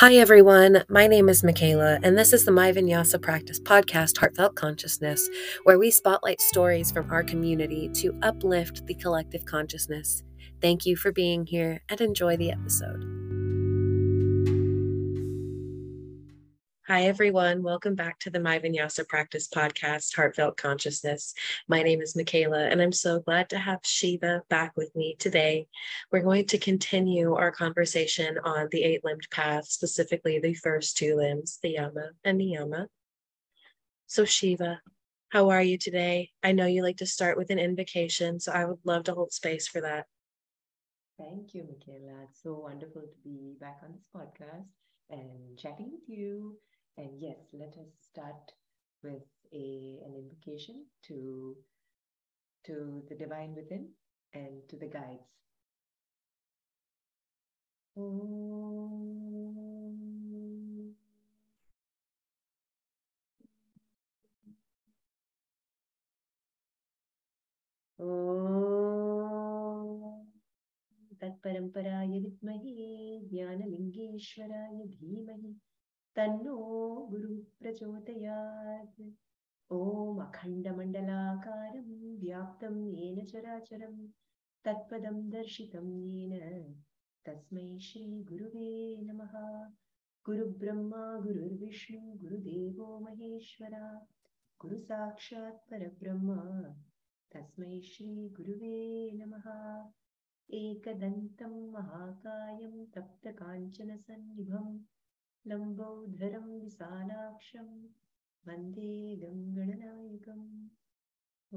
Hi, everyone. My name is Michaela, and this is the My Vinyasa Practice podcast, Heartfelt Consciousness, where we spotlight stories from our community to uplift the collective consciousness. Thank you for being here and enjoy the episode. Hi, everyone. Welcome back to the My Vinyasa Practice podcast, Heartfelt Consciousness. My name is Michaela, and I'm so glad to have Shiva back with me today. We're going to continue our conversation on the eight limbed path, specifically the first two limbs, the Yama and Niyama. So, Shiva, how are you today? I know you like to start with an invocation, so I would love to hold space for that. Thank you, Michaela. It's so wonderful to be back on this podcast and chatting with you and yes, let us start with a, an invocation to, to the divine within and to the guides. तत्परम्पराय विद्महे ज्ञानलिङ्गेश्वराय धीमहि तन्नो गुरु प्रचोदयात्। ॐ अखण्डमण्डलाकारं व्याप्तं येन चराचरं तत्पदं दर्शितं येन। तस्मै श्रीगुरुवे नमः। गुरुब्रह्मा गुरुर्विष्णु गुरुदेवो महेश्वरा गुरुसाक्षात् परब्रह्म। तस्मै श्रीगुरुवे नमः। एकदन्तं महाकायं तप्तकाञ्चनसन्निभम् लम्बोधरं विशालाक्षं वन्देदं गणनायकम्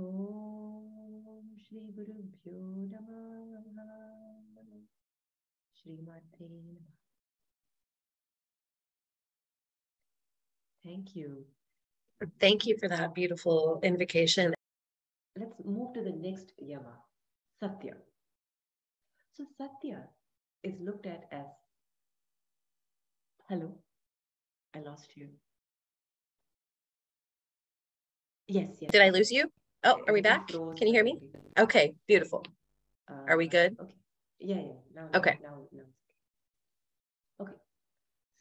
ॐ श्रीगुरुभ्यो नमः श्रीमात्रे नमः Thank you. Thank you for that beautiful invocation. Let's move to the next yama, Satya. So, Satya is looked at as Hello. I lost you. Yes, yes. Did I lose you? Oh, are we back? Can you hear me? Okay, beautiful. Are we good? Okay. Yeah, yeah. Now, okay. Now, now. Okay.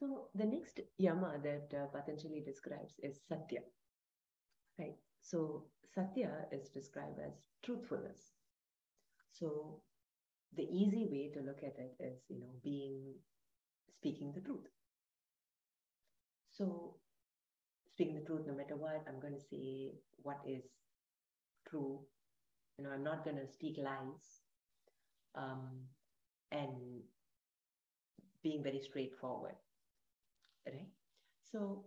So the next yama that uh, Patanjali describes is satya. Right. So satya is described as truthfulness. So the easy way to look at it is, you know, being speaking the truth. So, speaking the truth, no matter what, I'm going to say what is true. You know, I'm not going to speak lies. Um, and being very straightforward. Right? So,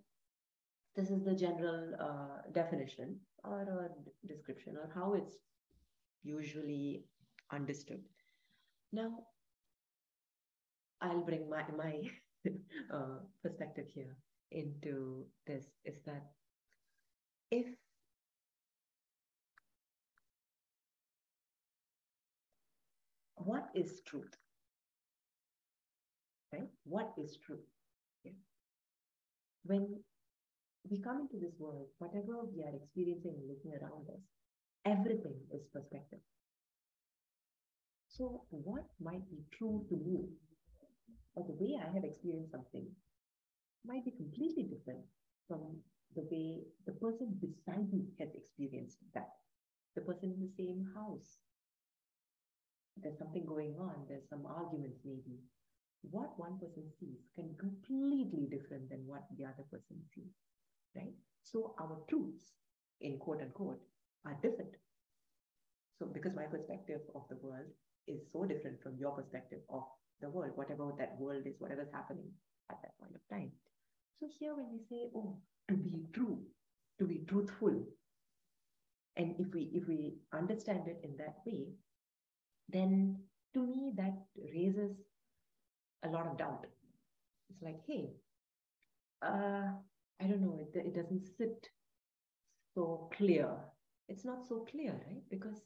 this is the general uh, definition or, description or how it's usually understood. Now, I'll bring my, my uh, perspective here into this is that if what is truth? Right? What is truth? Yeah. when we come into this world whatever we are experiencing and looking around us everything is perspective. So what might be true to me? Or the way i have experienced something might be completely different from the way the person beside me has experienced that. The person in the same house. There's something going on, there's some arguments maybe. What one person sees can be completely different than what the other person sees, right? So our truths, in quote unquote, are different. So because my perspective of the world is so different from your perspective of the world, whatever that world is, whatever's happening at that point of time. So here when we say, oh, to be true, to be truthful, and if we if we understand it in that way, then to me that raises a lot of doubt. It's like, hey, uh, I don't know, it, it doesn't sit so clear. It's not so clear, right? Because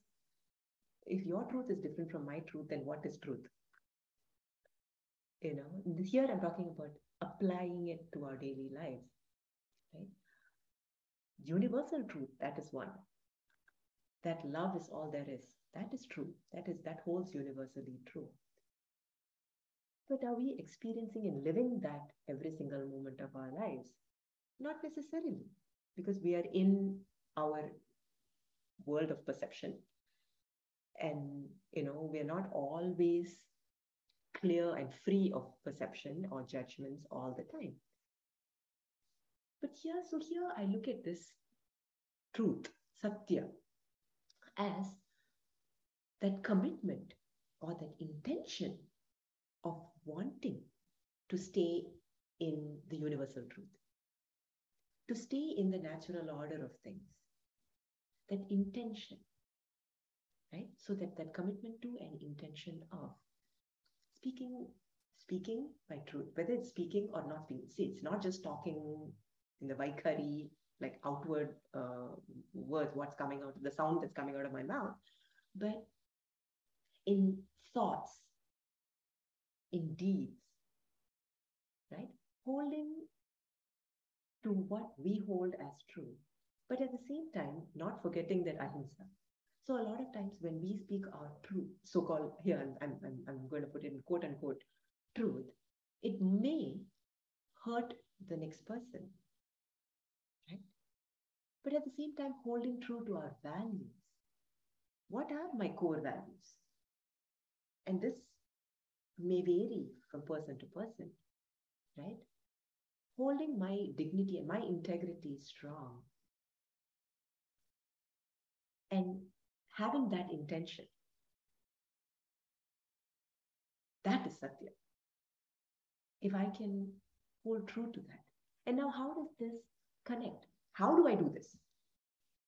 if your truth is different from my truth, then what is truth? You know, here I'm talking about applying it to our daily lives. Right? Universal truth, that is one. That love is all there is. That is true. That is that holds universally true. But are we experiencing and living that every single moment of our lives? Not necessarily, because we are in our world of perception. And, you know, we're not always clear and free of perception or judgments all the time. But here, so here I look at this truth, satya, as that commitment or that intention of wanting to stay in the universal truth, to stay in the natural order of things. That intention, right? So that that commitment to and intention of speaking, speaking by truth, whether it's speaking or not speaking. See, it's not just talking in the Vaikhari, like outward uh, words, what's coming out, the sound that's coming out of my mouth, but in thoughts, in deeds, right? Holding to what we hold as true, but at the same time, not forgetting that ahimsa. So a lot of times when we speak our truth, so-called here, I'm, I'm, I'm going to put in quote unquote truth, it may hurt the next person, right? But at the same time, holding true to our values. What are my core values? And this may vary from person to person, right? Holding my dignity and my integrity strong and having that intention. That is Satya. If I can hold true to that. And now, how does this connect? How do I do this?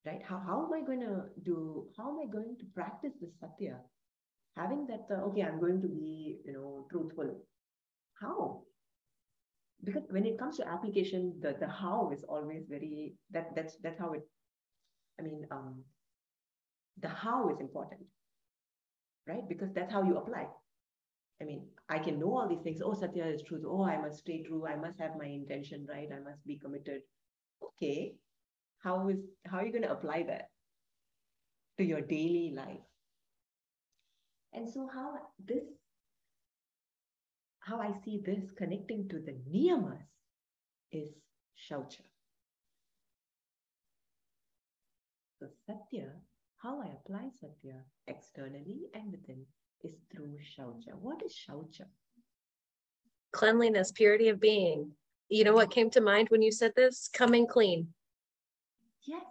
Right? How, how am I going to do, how am I going to practice this Satya having that uh, okay i'm going to be you know truthful how because when it comes to application the the how is always very that that's that's how it i mean um the how is important right? Because that's how you apply. I mean i can know all these things. Oh satya is truth oh i must stay true. I must have my intention right. I must be committed. Okay. How is how are you going to apply that to your daily life? And so how this, how I see this connecting to the niyamas is shaucha. So satya, how I apply satya externally and within is through shaucha. What is shaucha? Cleanliness, purity of being. You know what came to mind when you said this? Coming clean. Yes,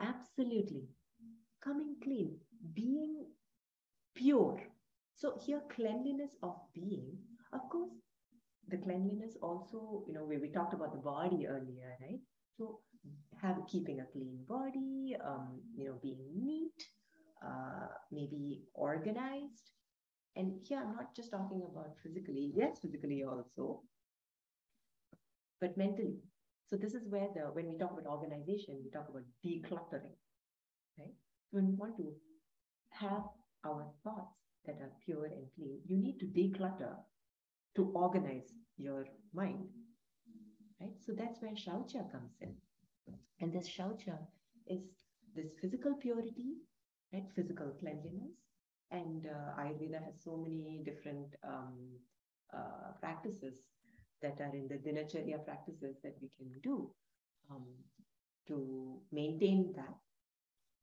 absolutely. Coming clean, being pure. So here, cleanliness of being, of course, the cleanliness also, you know, we, we talked about the body earlier, right? So have keeping a clean body, um, you know, being neat, uh, maybe organized. And here I'm not just talking about physically, yes, physically also, but mentally. So this is where the when we talk about organization, we talk about decluttering, right? When we want to have our thoughts that are pure and clean, you need to declutter to organize your mind. Right? So that's where Shaucha comes in. And this Shaucha is this physical purity, right? Physical cleanliness. And uh, Ayurveda has so many different um, uh, practices that are in the Dinacharya practices that we can do um, to maintain that.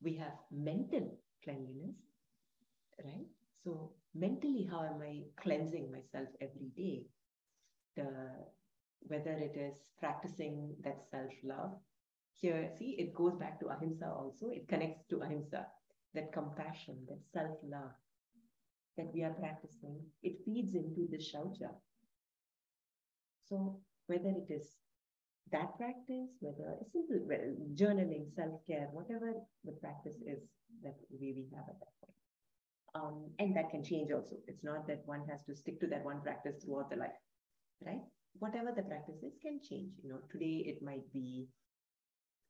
We have mental cleanliness, right? So mentally, how am I cleansing myself every day? The whether it is practicing that self-love. Here, see, it goes back to ahimsa also. It connects to ahimsa, that compassion, that self-love that we are practicing. It feeds into the shaucha. So whether it is that practice, whether a simple well, journaling, self-care, whatever the practice is that we, we have at that point. Um, and that can change also. It's not that one has to stick to that one practice throughout the life, right? Whatever the practice is can change. You know, today it might be,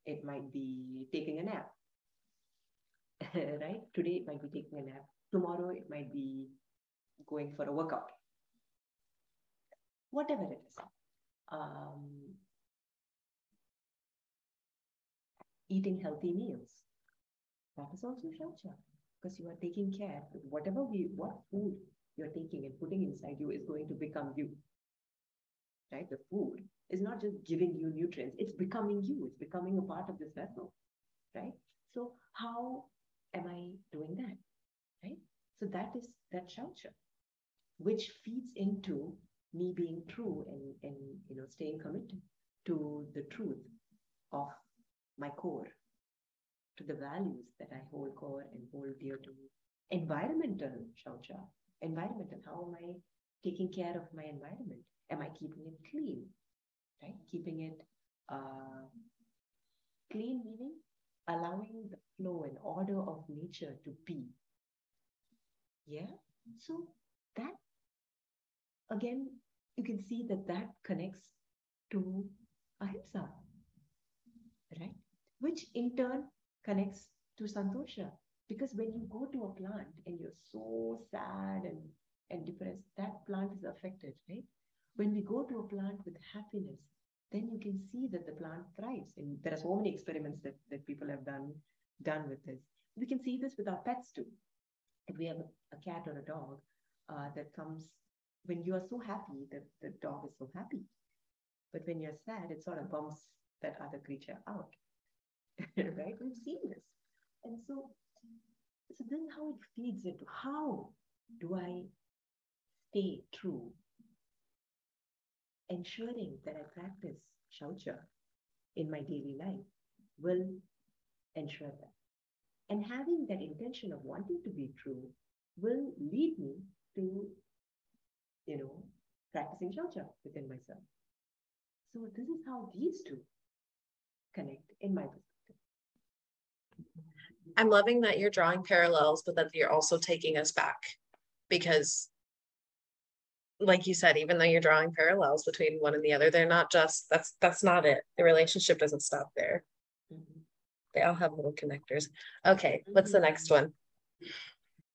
it might be taking a nap, right? Today it might be taking a nap. Tomorrow it might be going for a workout. Whatever it is. Um, eating healthy meals. That is also shaucha because you are taking care whatever we what food you're taking and putting inside you is going to become you. Right? The food is not just giving you nutrients, it's becoming you, it's becoming a part of this vessel. Right? So, how am I doing that? Right? So, that is that shaucha, which feeds into me being true and, and you know staying committed to the truth of my core, to the values that I hold core and hold dear to me. Environmental shaucha, environmental, how am I taking care of my environment? Am I keeping it clean? Right? Keeping it uh, clean meaning allowing the flow and order of nature to be. Yeah. So that again, you can see that that connects to ahimsa, right? Which in turn connects to santosha. Because when you go to a plant and you're so sad and, and depressed, that plant is affected, right? When we go to a plant with happiness, then you can see that the plant thrives. And there are so many experiments that, that people have done, done with this. We can see this with our pets too. If we have a, a cat or a dog uh, that comes, when you are so happy, the, the dog is so happy. But when you're sad, it sort of bumps that other creature out. right? We've seen this. And so, so is how it feeds into how do I stay true, ensuring that I practice shaucha in my daily life will ensure that. And having that intention of wanting to be true will lead me to, you know, practicing shaucha within myself. So this is how these two connect in my perspective. I'm loving that you're drawing parallels, but that you're also taking us back because like you said, even though you're drawing parallels between one and the other, they're not just that's that's not it. The relationship doesn't stop there. Mm-hmm. They all have little connectors. Okay, what's the next one?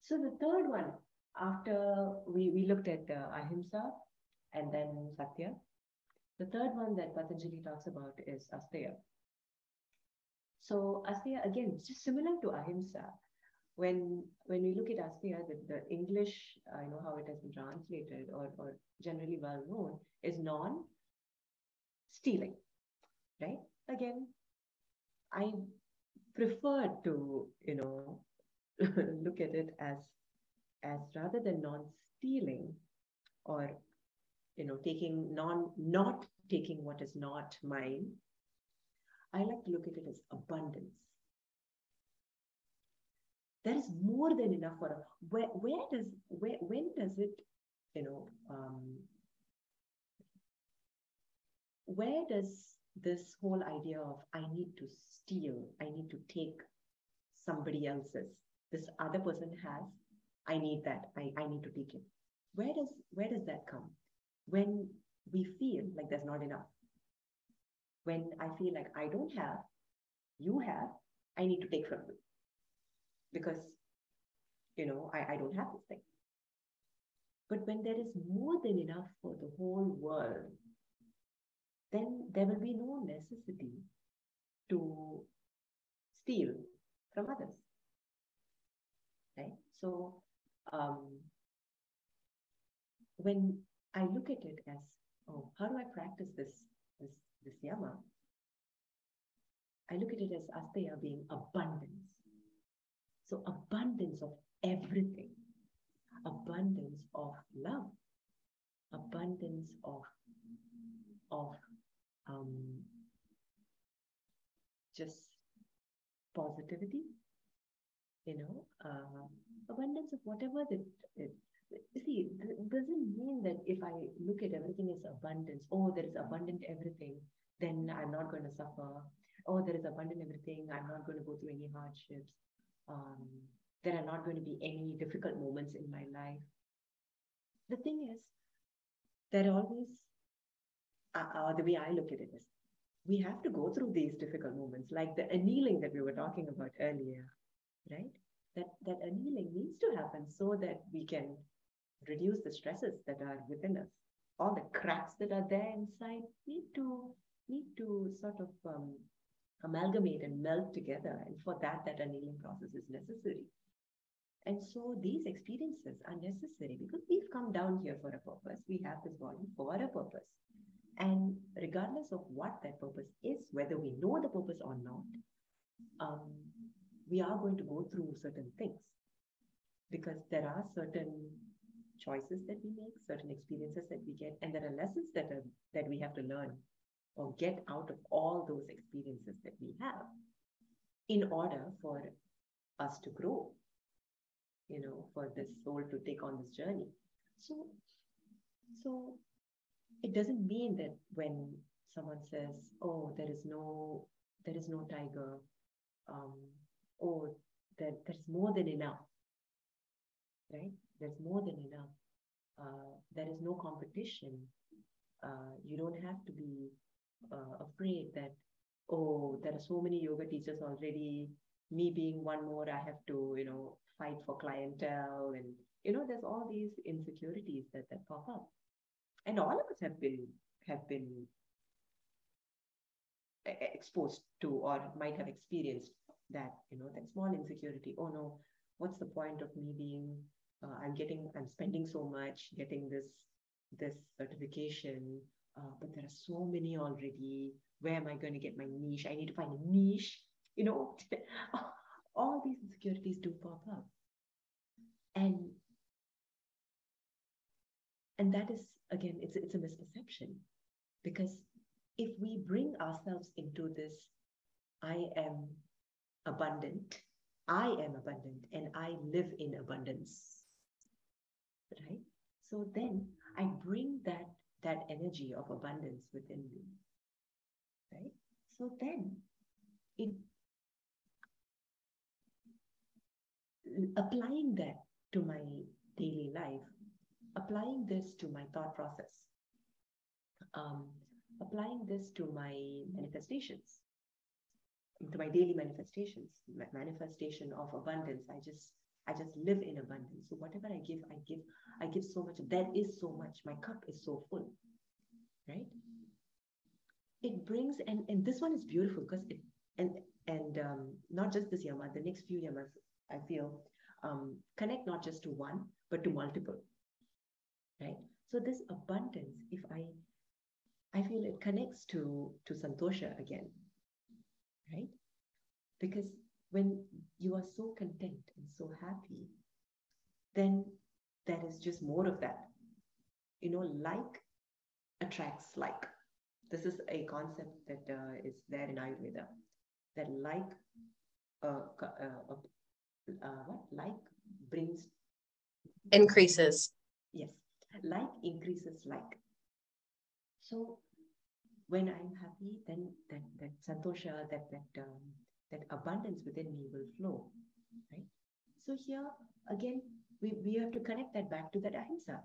So the third one, after we, we looked at the ahimsa and then satya, the third one that Patanjali talks about is asteya. So asteya again, just similar to ahimsa. When when we look at asteya, the, the English, uh, you know how it has been translated or, or generally well known is non-stealing, right? Again, I prefer to you know look at it as as rather than non-stealing or you know taking non not taking what is not mine I like to look at it as abundance. There is more than enough for us. Where, where does, where, when does it, you know, um, where does this whole idea of I need to steal, I need to take somebody else's, this other person has, I need that, I, I need to take it. Where does where does that come? When we feel like there's not enough when I feel like I don't have, you have, I need to take from you. Because, you know, I, I don't have this thing. But when there is more than enough for the whole world, then there will be no necessity to steal from others. Right? So, um, when I look at it as, oh, how do I practice this this this yama, I look at it as asteya being abundance. So abundance of everything, abundance of love, abundance of of um, just positivity, you know, uh, abundance of whatever that it, see, it doesn't mean that if I look at everything as abundance, oh, there is abundant everything, then I'm not going to suffer. Oh, there is abundant everything, I'm not going to go through any hardships. Um, there are not going to be any difficult moments in my life. The thing is, there always, uh, uh, the way I look at it is, we have to go through these difficult moments, like the annealing that we were talking about earlier, right? That that annealing needs to happen so that we can reduce the stresses that are within us. All the cracks that are there inside need to need to sort of um, amalgamate and melt together. And for that, that annealing process is necessary. And so these experiences are necessary because we've come down here for a purpose. We have this body for a purpose. And regardless of what that purpose is, whether we know the purpose or not, um, we are going to go through certain things because there are certain choices that we make, certain experiences that we get, and there are lessons that are, that we have to learn or get out of all those experiences that we have in order for us to grow, you know, for this soul to take on this journey. So, so it doesn't mean that when someone says, "Oh, there is no, there is no tiger," um, "Oh, that there's more than enough," right? There's more than enough. Uh, there is no competition. Uh, you don't have to be uh, afraid that, oh, there are so many yoga teachers already. Me being one more, I have to, you know, fight for clientele, and you know, there's all these insecurities that that pop up, and all of us have been have been exposed to or might have experienced that, you know, that small insecurity. Oh no, what's the point of me being uh, i'm getting i'm spending so much getting this this certification uh, but there are so many already. Where am i going to get my niche? I need to find a niche you know? All these insecurities do pop up. And and that is again it's it's a misperception. Because if we bring ourselves into this i am abundant i am abundant and i live in abundance right? So then I bring that that energy of abundance within me, right? So then it applying that to my daily life, applying this to my thought process, um, applying this to my manifestations, to my daily manifestations, manifestation of abundance. I just I just live in abundance. So whatever I give, I give, I give so much. That is so much. My cup is so full. Right? It brings and and this one is beautiful because it and and um, not just this yama, the next few yamas, I feel um, connect not just to one, but to multiple. Right? So this abundance, if I I feel it connects to to Santosha again. Right? Because when you are so content and so happy, then there is just more of that. You know, like attracts like. This is a concept that uh, is there in Ayurveda. That like, uh, uh, uh, what like brings increases. Yes, like increases like. So when I'm happy, then that that santosha, that that um, that abundance within me will flow. Right? So here again, we, we have to connect that back to that ahimsa.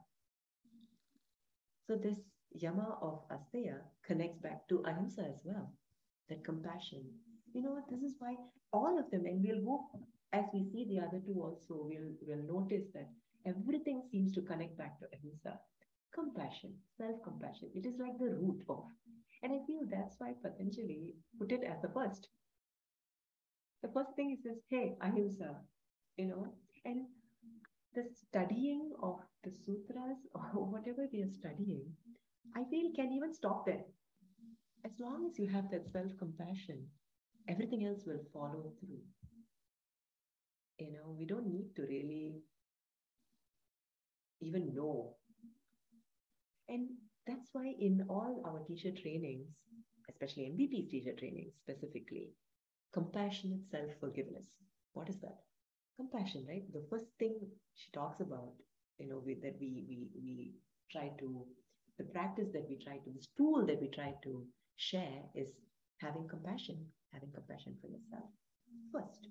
So this yama of asteya connects back to ahimsa as well, that compassion. You know? This is why all of them, and we'll go as we see the other two also, we'll we'll notice that everything seems to connect back to ahimsa. Compassion, self-compassion. It is like the root of. And I feel that's why Patanjali put it as the first the first thing is says, hey, ahimsa, you know, and the studying of the sutras or whatever we are studying, I feel can even stop there. As long as you have that self compassion, everything else will follow through. You know, we don't need to really even know. And that's why in all our teacher trainings, especially MVP teacher trainings specifically, compassionate self forgiveness. What is that? Compassion, right? The first thing she talks about, you know, we, that we we we try to the practice that we try to this tool that we try to share is having compassion, having compassion for yourself first,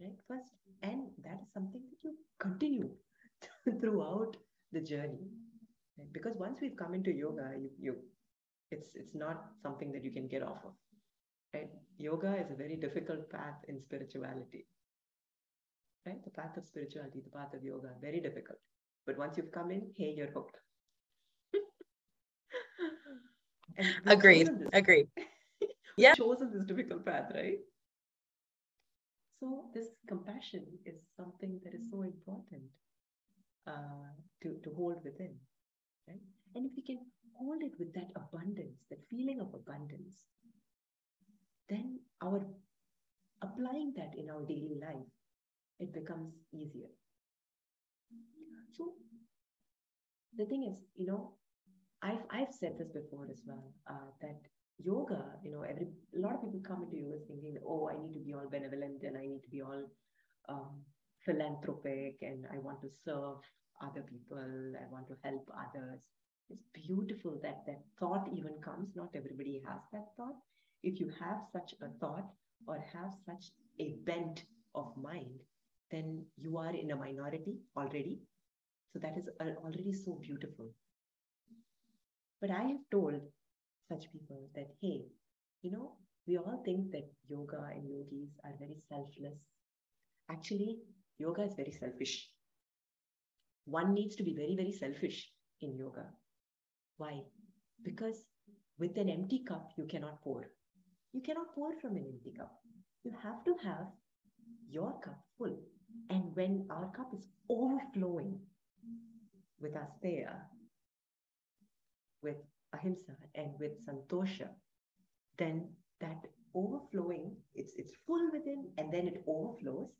right? First, and that is something that you continue throughout the journey, right? because once we've come into yoga, you you it's it's not something that you can get off of Right? Yoga is a very difficult path in spirituality. Right? The path of spirituality, the path of yoga, very difficult. But once you've come in, hey, you're hooked. Agreed. Agreed. yeah. chosen this difficult path, right? So this compassion is something that is so important uh, to, to hold within, right? And if we can hold it with that abundance, that feeling of abundance, then our applying that in our daily life, it becomes easier. So the thing is, you know, I've I've said this before as well, uh, that yoga, you know, every a lot of people come into yoga thinking, oh, I need to be all benevolent and I need to be all um, philanthropic and I want to serve other people, I want to help others. It's beautiful that that thought even comes. Not everybody has that thought. If you have such a thought or have such a bent of mind, then you are in a minority already. So that is uh, already so beautiful. But I have told such people that, hey, you know, we all think that yoga and yogis are very selfless. Actually, yoga is very selfish. One needs to be very, very selfish in yoga. Why? Because with an empty cup, you cannot pour. You cannot pour from an empty cup. You have to have your cup full. And when our cup is overflowing with asteya, with ahimsa, and with santosha, then that overflowing, it's, it's full within and then it overflows.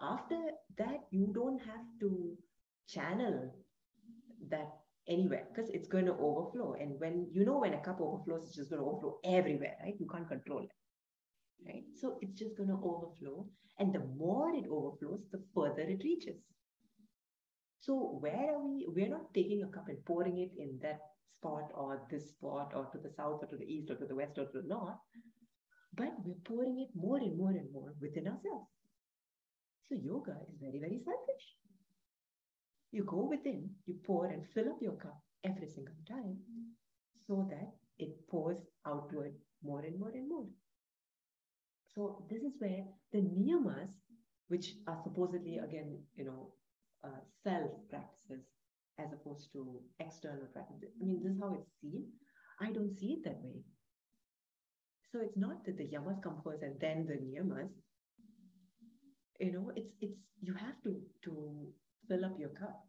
After that, you don't have to channel that anywhere because it's going to overflow. And when you know when a cup overflows, it's just going to overflow everywhere, right? You can't control it. Right? So it's just going to overflow. And the more it overflows, the further it reaches. So where are we? We're not taking a cup and pouring it in that spot or this spot or to the south or to the east or to the west or to the north, but we're pouring it more and more and more within ourselves. So yoga is very, very selfish. You go within, you pour and fill up your cup every single time so that it pours outward more and more and more. So this is where the niyamas, which are supposedly again, you know, uh, self practices as opposed to external practices. I mean, this is how it's seen. I don't see it that way. So it's not that the yamas come first and then the niyamas. You know, it's it's you have to to fill up your cup.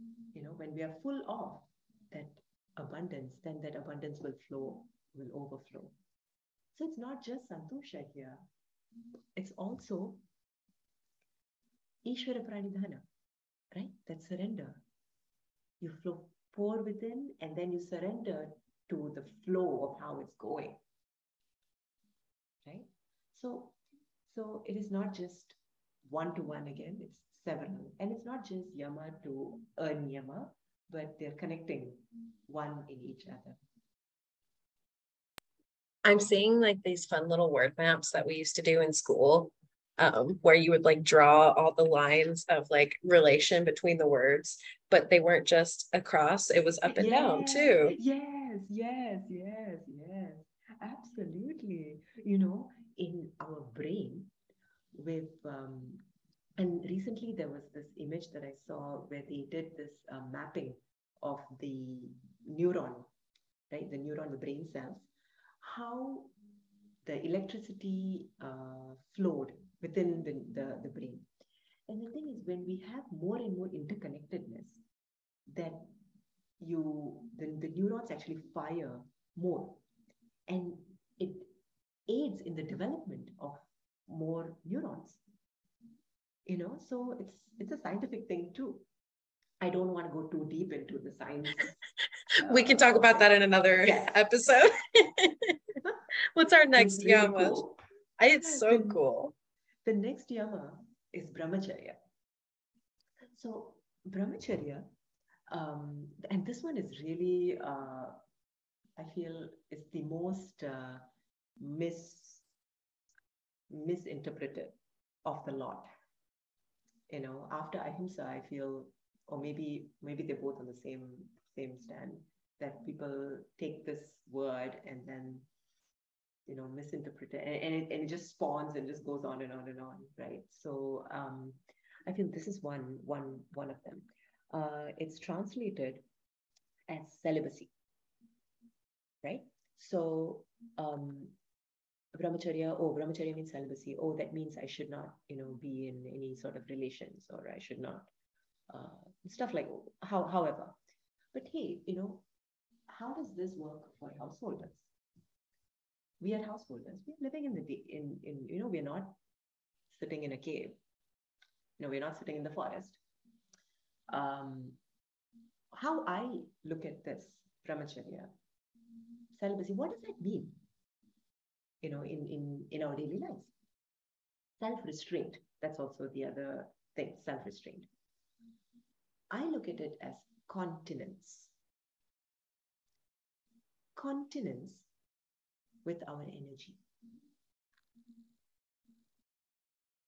Mm-hmm. You know, when we are full of that abundance, then that abundance will flow, will overflow. So it's not just Santosha here, mm-hmm. it's also Ishvara Pranidhana, right? That surrender. You flow, pour within, and then you surrender to the flow of how it's going. Right? So, so it is not just one to one again, it's several. And it's not just yama to a niyama, but they're connecting one in each other. I'm seeing like these fun little word maps that we used to do in school, um, where you would like draw all the lines of like relation between the words, but they weren't just across, it was up and yes, down too. Yes, yes, yes, yes. Absolutely. You know, in our brain, with um, and recently there was this image that I saw where they did this uh, mapping of the neuron, right? The neuron, the brain cells, how the electricity uh, flowed within the, the, the brain. And the thing is, when we have more and more interconnectedness, then you the, the neurons actually fire more. And it aids in the development of more neurons. You know, so it's it's a scientific thing too. I don't want to go too deep into the science. we can talk about that in another yes. episode. What's our next really yama? Cool. It's so the, cool. The next yama is brahmacharya. So brahmacharya, um, and this one is really, uh, I feel, is the most uh, mis misinterpreted of the lot. You know, after ahimsa, I feel or maybe maybe they're both on the same same stand that people take this word and then you know misinterpret it. And, and, it, and it just spawns and just goes on and on and on right? So um, i feel this is one one one of them. Uh, it's translated as celibacy right? So um, brahmacharya, oh, brahmacharya means celibacy. Oh, that means I should not, you know, be in any sort of relations or I should not, uh, stuff like how, however. But hey, you know, how does this work for householders? We are householders. We're living in the in in you know we're not sitting in a cave. Know we're not sitting in the forest. Um, how I look at this brahmacharya celibacy, what does that mean? You know, in in in our daily lives, self restraint. That's also the other thing. Self restraint. I look at it as continence continence with our energy.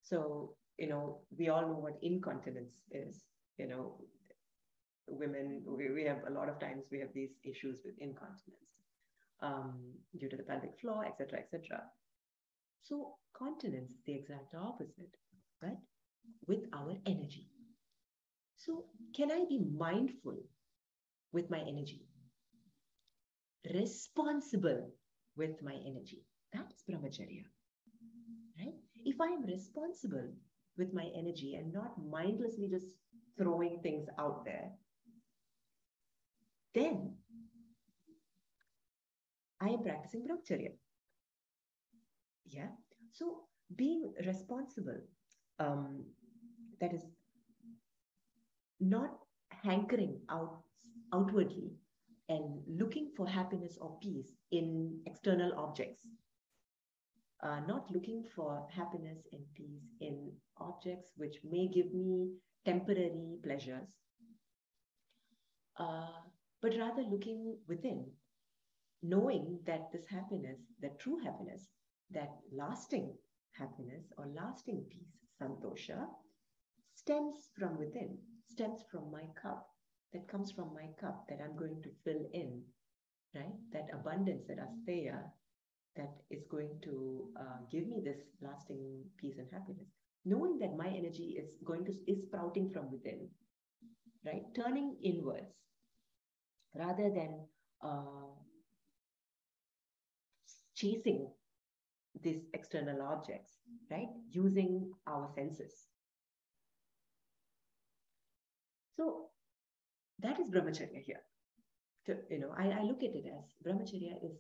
So, you know, we all know what incontinence is. You know, women, we, we have a lot of times we have these issues with incontinence um, due to the pelvic floor, etc., etc. So, continence is the exact opposite, right? With our energy. So, can I be mindful with my energy? responsible with my energy. That is brahmacharya. Right? If I am responsible with my energy and not mindlessly just throwing things out there, then I am practicing brahmacharya. Yeah. So being responsible, um, that is not hankering out outwardly and looking for happiness or peace in external objects. Uh, not looking for happiness and peace in objects which may give me temporary pleasures, uh, but rather looking within, knowing that this happiness, that true happiness, that lasting happiness or lasting peace, santosha, stems from within, stems from my cup, that comes from my cup that I'm going to fill in, right? That abundance, that asteya, that is going to uh, give me this lasting peace and happiness. Knowing that my energy is going to is sprouting from within, right? Turning inwards rather than uh, chasing these external objects, right? Using our senses. So that is brahmacharya here. So, you know, I, I look at it as brahmacharya is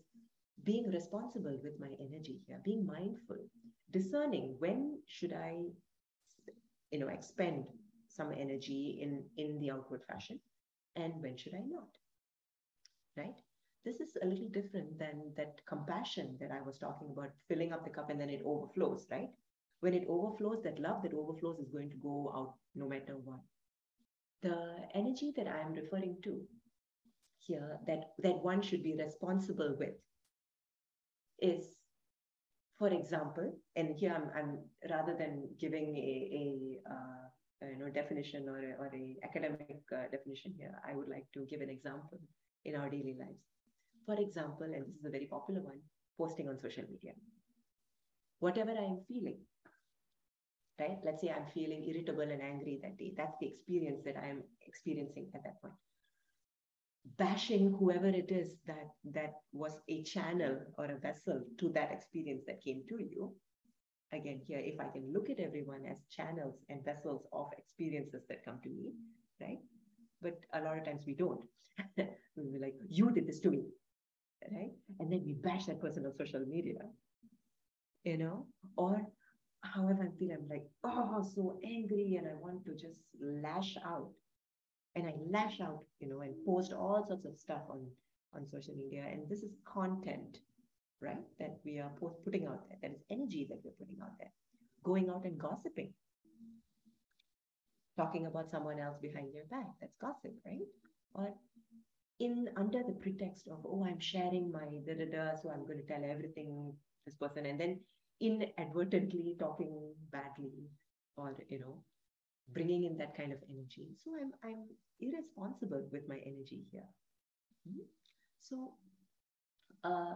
being responsible with my energy here, being mindful, discerning when should I, you know, expend some energy in in the outward fashion, and when should I not. Right. This is a little different than that compassion that I was talking about, filling up the cup and then it overflows. Right. When it overflows, that love that overflows is going to go out no matter what the energy that I am referring to here, that, that one should be responsible with, is, for example, and here I'm, I'm rather than giving a, a uh, you know definition or a, or a academic uh, definition here, I would like to give an example in our daily lives. For example, and this is a very popular one, posting on social media. Whatever I am feeling, right? Let's say I'm feeling irritable and angry that day. That's the experience that I'm experiencing at that point. Bashing whoever it is that that was a channel or a vessel to that experience that came to you. Again, here, if I can look at everyone as channels and vessels of experiences that come to me, right? But a lot of times we don't. we'll be like, you did this to me, right? And then we bash that person on social media, you know, or however I feel, I'm like, oh, so angry, and I want to just lash out. And I lash out, you know, and post all sorts of stuff on, on social media. And this is content, right? That we are post- putting out there. That is energy that we're putting out there. Going out and gossiping. Talking about someone else behind their back. That's gossip, right? Or in under the pretext of, oh, I'm sharing my da da da, so I'm going to tell everything this person. And then inadvertently talking badly or you know bringing in that kind of energy so i'm i'm irresponsible with my energy here mm-hmm. so uh,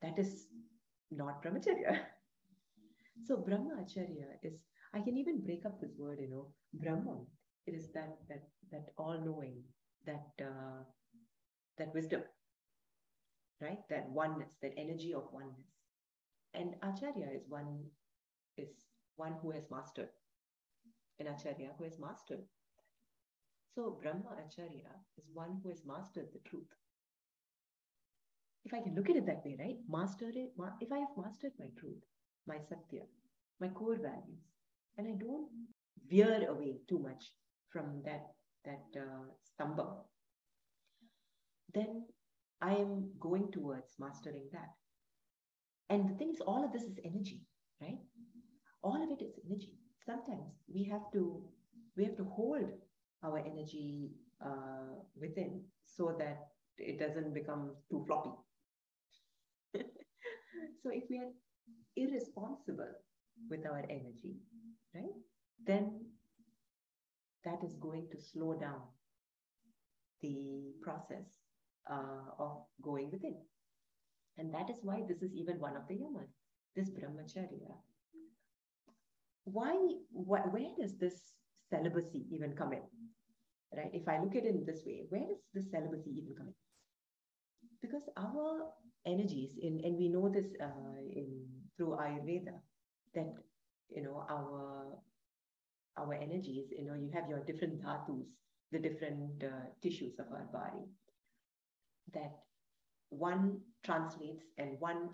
that is not brahmacharya so brahmacharya is i can even break up this word you know brahma it is that that that all knowing that uh, that wisdom right that oneness that energy of oneness And Acharya is one is one who has mastered. An Acharya who has mastered. So Brahma Acharya is one who has mastered the truth. If I can look at it that way, right? Master it, ma- if I have mastered my truth, my satya, my core values, and I don't veer away too much from that that uh, stamba, then I am going towards mastering that. And the thing is, all of this is energy, right? All of it is energy. Sometimes we have to we have to hold our energy uh, within so that it doesn't become too floppy. so if we are irresponsible with our energy, right, then that is going to slow down the process uh, of going within. And that is why this is even one of the yamas, this brahmacharya. Why, wh- where does this celibacy even come in? Right? If I look at it in this way, where does this celibacy even come in? Because our energies, in, and we know this uh, in through Ayurveda, that you know our our energies, you know, you have your different dhatus, the different uh, tissues of our body, that one translates and one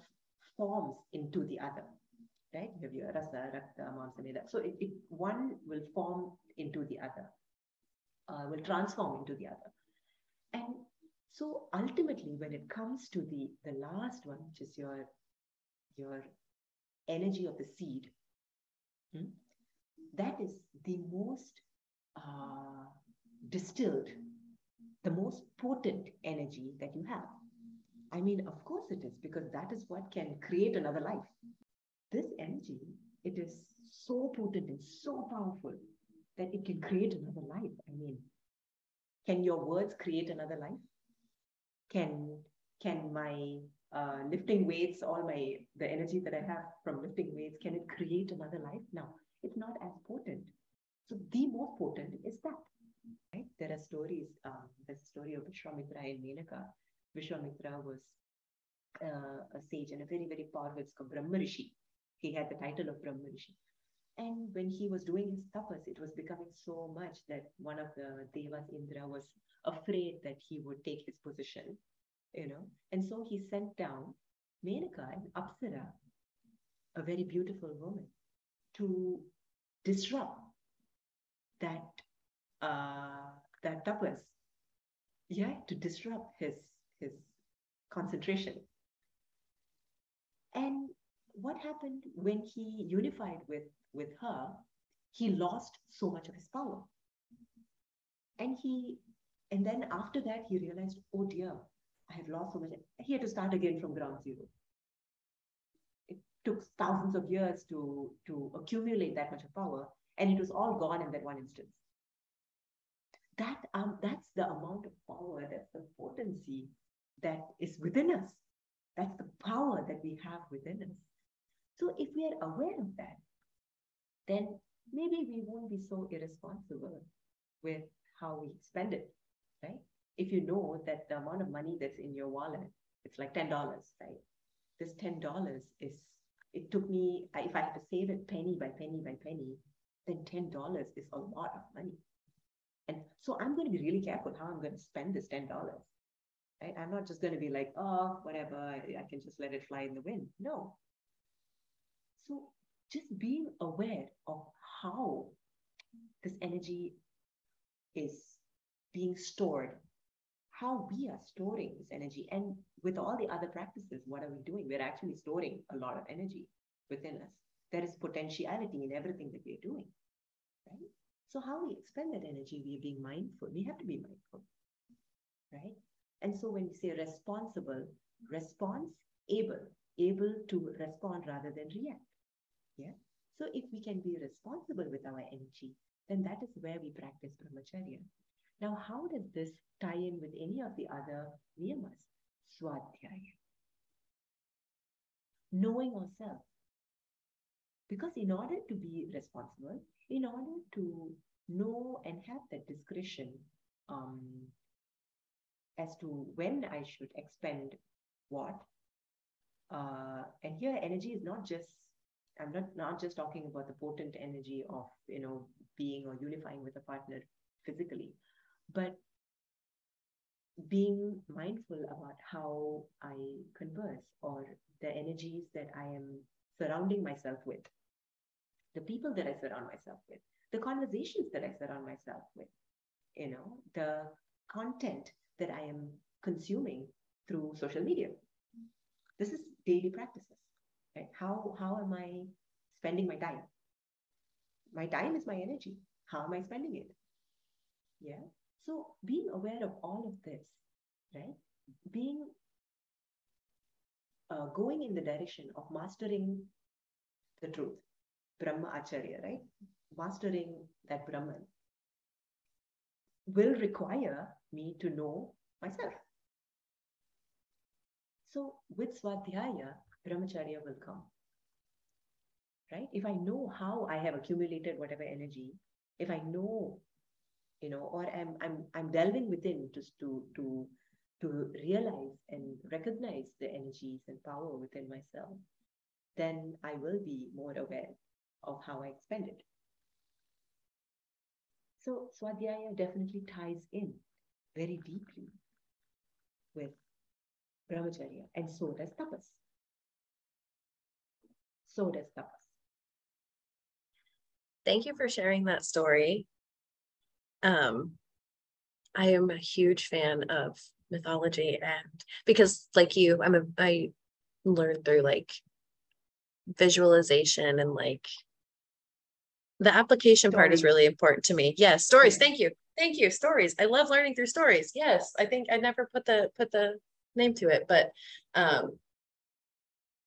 forms into the other, right? You have your rasa, rakta, mamsa, meda. So it, it, one will form into the other, uh, will transform into the other. And so ultimately, when it comes to the, the last one, which is your, your energy of the seed, hmm, that is the most uh, distilled, the most potent energy that you have. I mean, of course it is, because that is what can create another life. This energy, it is so potent and so powerful that it can create another life. I mean, can your words create another life? Can can my uh, lifting weights, all my the energy that I have from lifting weights, can it create another life? Now, it's not as potent. So the most potent is that. Right? There are stories. There's a story of Vishwamitra and Menaka. Vishwamitra was uh, a sage and a very, very powerful it's called Brahma Rishi. He had the title of Brahma Rishi. And when he was doing his tapas, it was becoming so much that one of the Devas, Indra, was afraid that he would take his position, you know. And so he sent down Menaka and Apsara, a very beautiful woman, to disrupt that uh, that tapas, yeah, to disrupt his his concentration. And what happened when he unified with with her? He lost so much of his power, and he and then after that he realized, oh dear, I have lost so much. He had to start again from ground zero. Took thousands of years to to accumulate that much of power, and it was all gone in that one instance. That um, that's the amount of power, that's the potency that is within us. That's the power that we have within us. So if we are aware of that, then maybe we won't be so irresponsible with how we spend it, right? If you know that the amount of money that's in your wallet, it's like $10, right? This $10 is, it took me, if I had to save it penny by penny by penny, then $10 is a lot of money. And so I'm going to be really careful how I'm going to spend this $10. Right? I'm not just going to be like, oh, whatever, I, I can just let it fly in the wind. No. So just being aware of how this energy is being stored, how we are storing this energy, and with all the other practices, what are we doing? We're actually storing a lot of energy within us. There is potentiality in everything that we're doing, right? So how we expend that energy, we are being mindful. We have to be mindful, right? And so when we say responsible, response, able, able to respond rather than react. Yeah. So if we can be responsible with our energy, then that is where we practice brahmacharya. Now, how does this tie in with any of the other niyamas? Swadhyaya. Knowing ourselves. Because in order to be responsible, in order to know and have that discretion um, as to when I should expend what, Uh, and here, energy is not just I'm not not just talking about the potent energy of you know being or unifying with a partner physically, but being mindful about how I converse or the energies that I am surrounding myself with, the people that I surround myself with, the conversations that I surround myself with, you know, the content that I am consuming through social media. This is daily practices. Right? How how am I spending my time? My time is my energy. How am I spending it? Yeah. So being aware of all of this, right? Being uh, going in the direction of mastering the truth, Brahma Acharya, right? Mastering that Brahman will require me to know myself. So with Swadhyaya, Brahmacharya will come. Right? If I know how I have accumulated whatever energy, if I know, you know, or I'm I'm I'm delving within just to to to realize and recognize the energies and power within myself, then I will be more aware of how I expend it. So Swadhyaya definitely ties in very deeply with Brahmacharya, and so does tapas. So does tapas. Thank you for sharing that story. Um, I am a huge fan of mythology and because like you, I'm a I learned through like visualization and like the application stories. part is really important to me. Yes, stories. Yeah. Thank you. Thank you. Stories. I love learning through stories. Yes. I think I never put the put the name to it, but um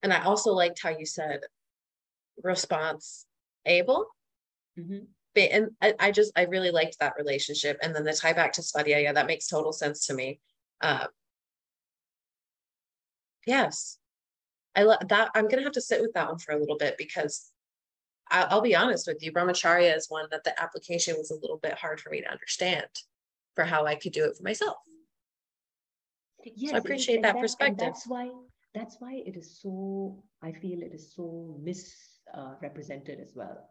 and I also liked how you said response able. Mm-hmm. And I, I, just I really liked that relationship. And then the tie back to Svadhyaya, that makes total sense to me. Um yes. I love that. I'm gonna have to sit with that one for a little bit because I'll be honest with you, brahmacharya is one that the application was a little bit hard for me to understand for how I could do it for myself. Yes, so I appreciate that, that, perspective. that's why that's why it is so. I feel it is so misrepresented uh, as well,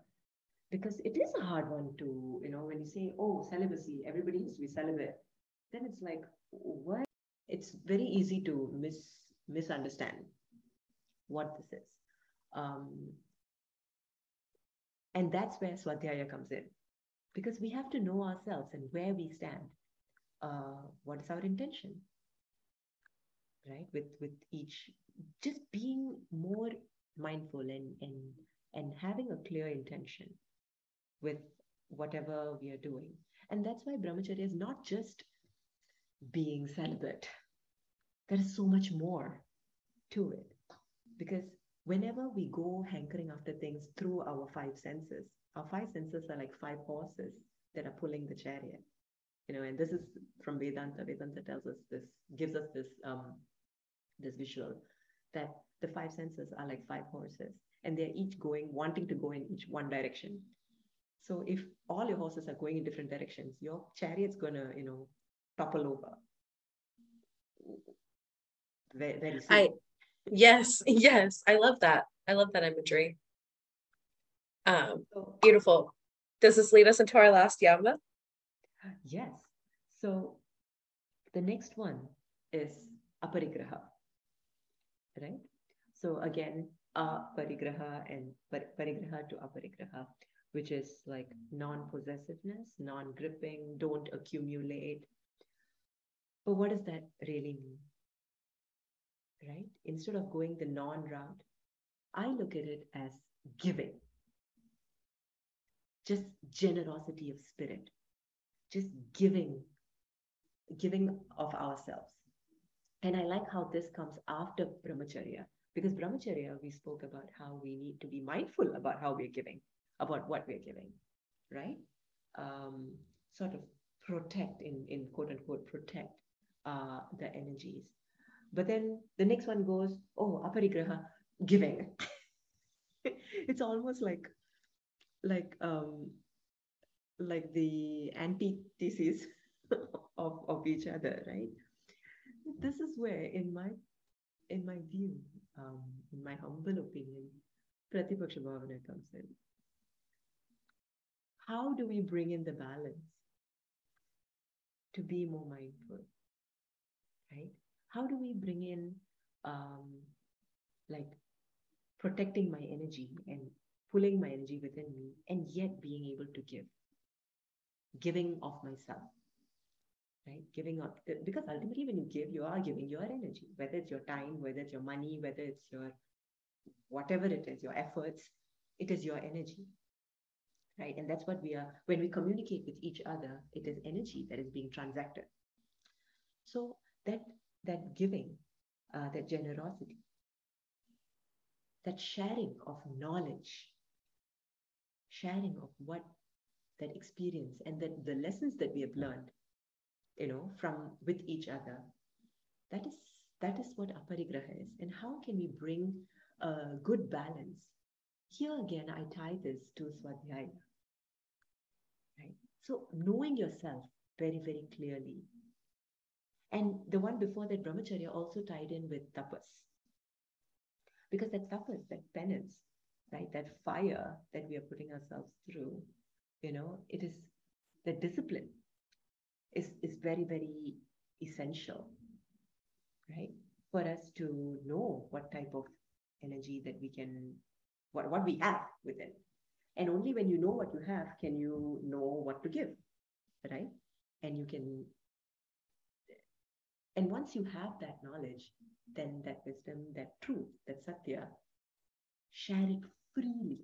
because it is a hard one to you know when you say oh celibacy, everybody needs to be celibate, then it's like what? It's very easy to mis misunderstand what this is. Um, and that's where Swadhyaya comes in. Because we have to know ourselves and where we stand. Uh, what is our intention? Right? With with each just being more mindful and and and having a clear intention with whatever we are doing. And that's why brahmacharya is not just being celibate. There is so much more to it. Because whenever we go hankering after things through our five senses, our five senses are like five horses that are pulling the chariot. You know, and this is from Vedanta. Vedanta tells us this, gives us this um, this visual that the five senses are like five horses, and they're each going, wanting to go in each one direction. So if all your horses are going in different directions, your chariot's gonna, you know, topple over. Very, very soon. I Yes, yes. I love that. I love that imagery. Um, beautiful. Does this lead us into our last yama? Yes. So the next one is aparigraha. Right? So again, aparigraha and parigraha to aparigraha, which is like non-possessiveness, non-gripping, don't accumulate. But what does that really mean? right? Instead of going the non route, I look at it as giving, just generosity of spirit, just giving, giving of ourselves. And I like how this comes after brahmacharya, because brahmacharya, we spoke about how we need to be mindful about how we're giving, about what we're giving, right? Um, sort of protect, in, in quote unquote, protect uh, the energies but then the next one goes, oh, aparigraha, giving. it's almost like like um like the antithesis of, of each other, right? This is where in my in my view, um, in my humble opinion, Pratipaksha Bhavana comes in. How do we bring in the balance to be more mindful? Right? How do we bring in um, like protecting my energy and pulling my energy within me and yet being able to give? Giving of myself right? Giving up because ultimately, when you give, you are giving your energy, whether it's your time, whether it's your money, whether it's your whatever it is, your efforts, it is your energy, right? And that's what we are when we communicate with each other. It is energy that is being transacted. So that that giving, uh, that generosity, that sharing of knowledge, sharing of what that experience and that the lessons that we have learned you know, from with each other. That is that is what aparigraha is. And how can we bring a good balance? Here again, I tie this to Swadhyaya. Right? So knowing yourself very, very clearly. And the one before that, Brahmacharya, also tied in with tapas. Because that tapas, that penance, right, that fire that we are putting ourselves through, you know, it is the discipline is, is very, very essential, right? For us to know what type of energy that we can, what, what we have within. And only when you know what you have can you know what to give, right? And you can, and once you have that knowledge, then that wisdom, that truth, that satya, share it freely.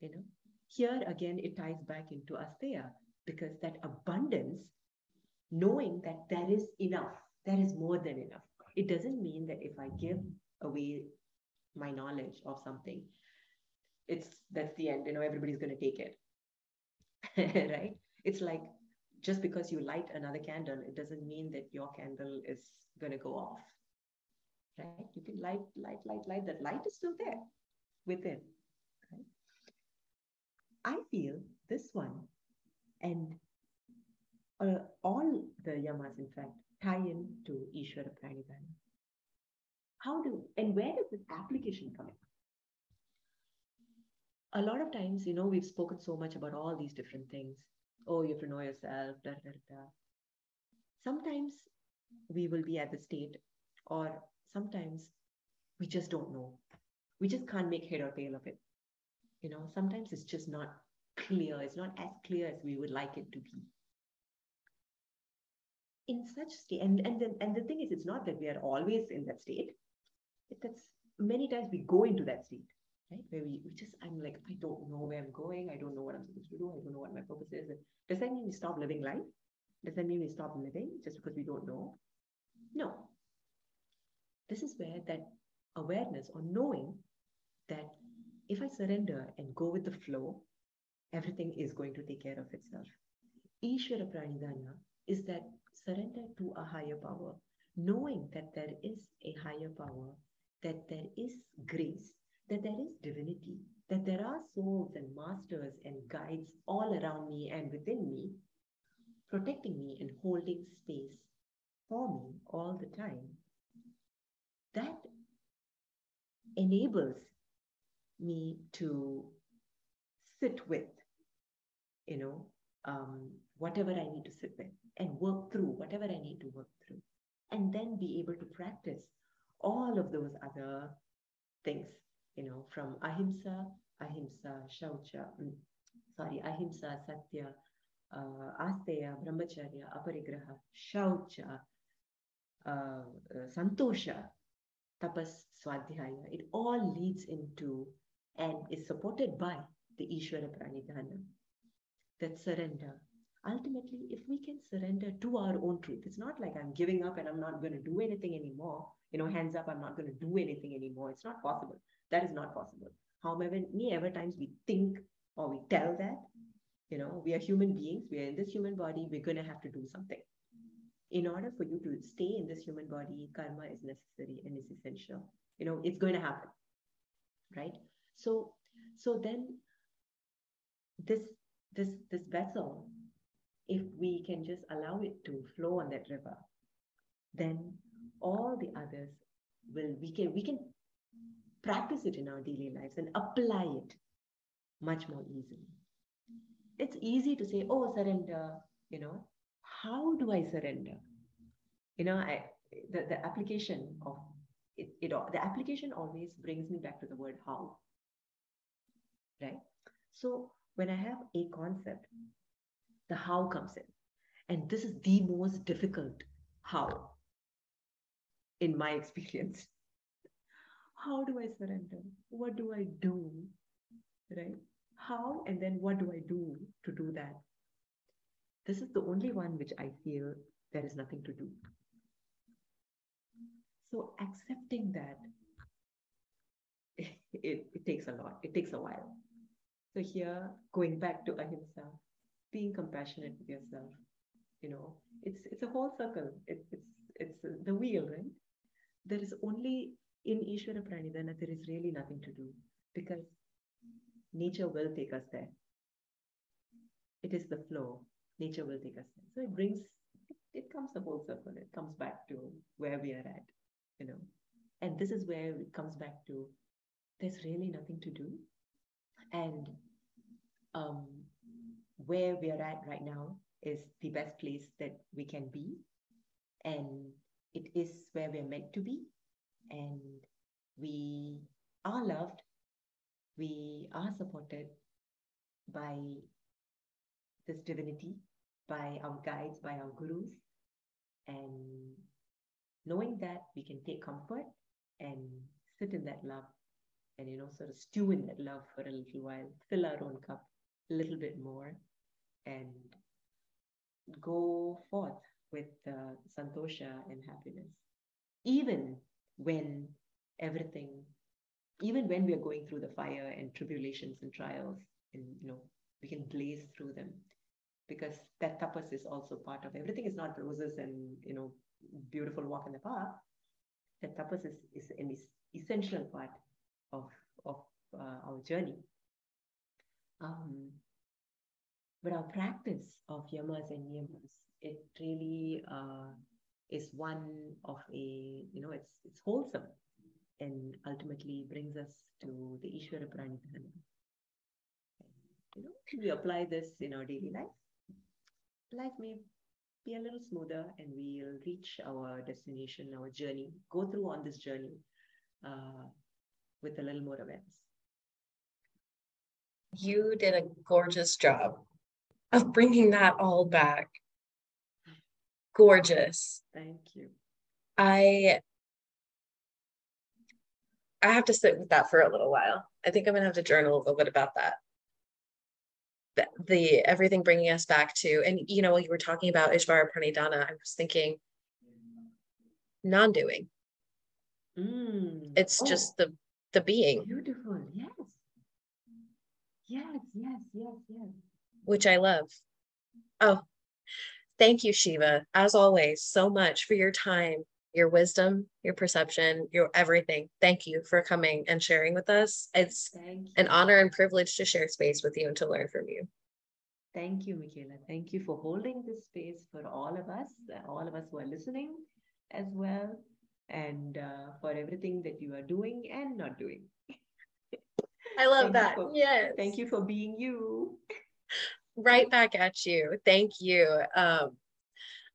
You know, here again, it ties back into asteya because that abundance, knowing that there is enough, there is more than enough. It doesn't mean that if I give away my knowledge of something, it's that's the end, you know, everybody's going to take it. right? It's like just because you light another candle, it doesn't mean that your candle is going to go off. Right? You can light, light, light, light. That light is still there within. I feel this one and uh, all the yamas, in fact, tie in to Ishvara Pranidhana. How do, and where does this application come in? A lot of times, you know, we've spoken so much about all these different things. Oh, you have to know yourself, da, da, da. Sometimes we will be at the state, or sometimes we just don't know. We just can't make head or tail of it. You know, sometimes it's just not clear. It's not as clear as we would like it to be. In such state, and and then and the thing is, it's not that we are always in that state. That's many times we go into that state, right? Where we, we just I'm like I don't know where I'm going. I don't know what I'm supposed to do. I don't know what my purpose is. Does that mean we stop living life? Does that mean we stop living just because we don't know? No. This is where that awareness or knowing that if I surrender and go with the flow, everything is going to take care of itself. Ishvara Pranidhana is that surrender to a higher power, knowing that there is a higher power, that there is grace, that there is divinity, that there are souls and masters and guides all around me and within me, protecting me and holding space for me all the time. That enables me to sit with you know, um, whatever I need to sit with and work through whatever I need to work through, and then be able to practice all of those other things, you know, from ahimsa, ahimsa, shaucha, mm, sorry, ahimsa, satya, uh, asteya, brahmacharya, aparigraha, shaucha, uh, uh, santosha, tapas, swadhyaya. It all leads into and is supported by the Ishvara Pranidhana that surrender. Ultimately, if we can surrender to our own truth, it's not like I'm giving up and I'm not going to do anything anymore. You know, hands up, I'm not going to do anything anymore. It's not possible. That is not possible. However, many ever times we think or we tell that, you know, we are human beings, we are in this human body, we're going to have to do something. In order for you to stay in this human body, karma is necessary and is essential. You know, it's going to happen. Right? So, so then this this this vessel, if we can just allow it to flow on that river, then all the others will we can we can practice it in our daily lives and apply it much more easily. It's easy to say, oh, surrender, you know, how do I surrender? You know, I the, the application of it, it the application always brings me back to the word how. Right? So when I have a concept, the how comes in. And this is the most difficult how in my experience. How do I surrender? What do I do? Right? How and then what do I do to do that? This is the only one which I feel there is nothing to do. So accepting that, it, it takes a lot, it takes a while. So here, going back to ahimsa, being compassionate with yourself, you know, it's it's a whole circle. It, it's it's the wheel, right? There is only in Ishvara Pranidhana, there is really nothing to do because nature will take us there. It is the flow. Nature will take us there. So it brings, it, it comes the whole circle. It comes back to where we are at, you know. And this is where it comes back to there's really nothing to do. And um, where we are at right now is the best place that we can be. And it is where we're meant to be. And we are loved. We are supported by this divinity, by our guides, by our gurus, and knowing that we can take comfort and sit in that love and you know sort of stew in that love for a little while fill our own cup a little bit more and go forth with uh, santosha and happiness. Even when everything even when we are going through the fire and tribulations and trials, and you know, we can blaze through them. Because that tapas is also part of everything. Is not roses and you know beautiful walk in the park. That tapas is, is an essential part of of uh, our journey. Um, but our practice of yamas and niyamas it really uh, is one of a you know it's it's wholesome and ultimately brings us to the Ishvara Pranidhana. You know, we apply this in our daily life, life may be a little smoother and we'll reach our destination, our journey, go through on this journey uh, with a little more awareness. You did a gorgeous job of bringing that all back. Gorgeous. Thank you. I I have to sit with that for a little while. I think I'm gonna have to journal a little bit about that. The, the everything bringing us back to, and you know, while you were talking about Ishvara Pranidhana. I was thinking non-doing. Mm. It's oh, just the the being. Beautiful. Yes. Yes. Yes. Yes. Yes. Which I love. Oh, thank you, Shiva, as always, so much for your time your wisdom, your perception, your everything. Thank you for coming and sharing with us. It's an honor and privilege to share space with you and to learn from you. Thank you, Michaela. Thank you for holding this space for all of us, all of us who are listening as well, and uh, for everything that you are doing and not doing. I love that. For, yes. Thank you for being you. Right back at you. Thank you. Um,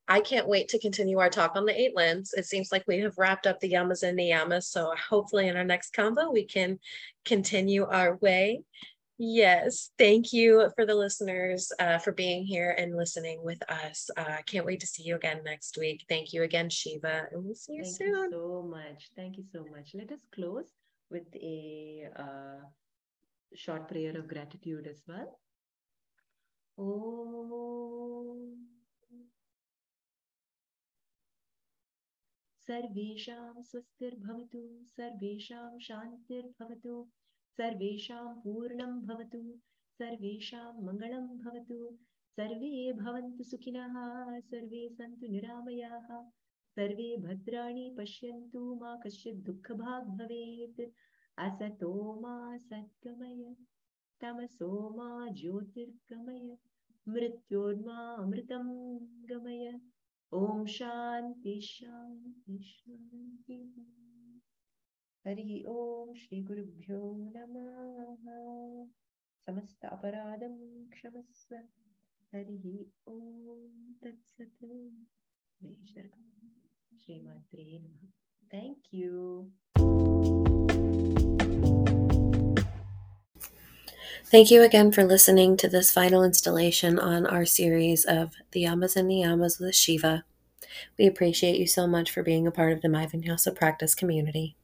I can't wait to continue our talk on the eight limbs. It seems like we have wrapped up the yamas and niyamas. So hopefully in our next combo, we can continue our way. Yes, thank you for the listeners uh, for being here and listening with us. I uh, can't wait to see you again next week. Thank you again, Shiva, and we'll see you Thank soon. Thank you so much. Thank you so much. Let us close with a uh, short prayer of gratitude as well. सर्वेषां स्वस्तिर्भवतु, सर्वेषां शान्तिर्भवतु, सर्वेषां पूर्णं भवतु, सर्वेषां मङ्गलं भवतु, सर्वे भवन्तु सुखिनः, सर्वे सन्तु निरामयाः, सर्वे भद्राणि पश्यन्तु मा कश्चित् दुःखभाग् भवेत्, असतो मा सद्गमय तमसो मा ज्योतिर्गमय मृत्योर्मा गमय। ॐ शान्ति शान्ति, शान्तिः। हरिः ॐ श्रीगुरुभ्यो नमः। समस्त अपराधं क्षमस्व। हरिः ॐ तत्सत्। श्रीमात्रे नमः। Thank you. Thank you again for listening to this final installation on our series of The Yamas and Niyamas with Shiva. We appreciate you so much for being a part of the My practice community.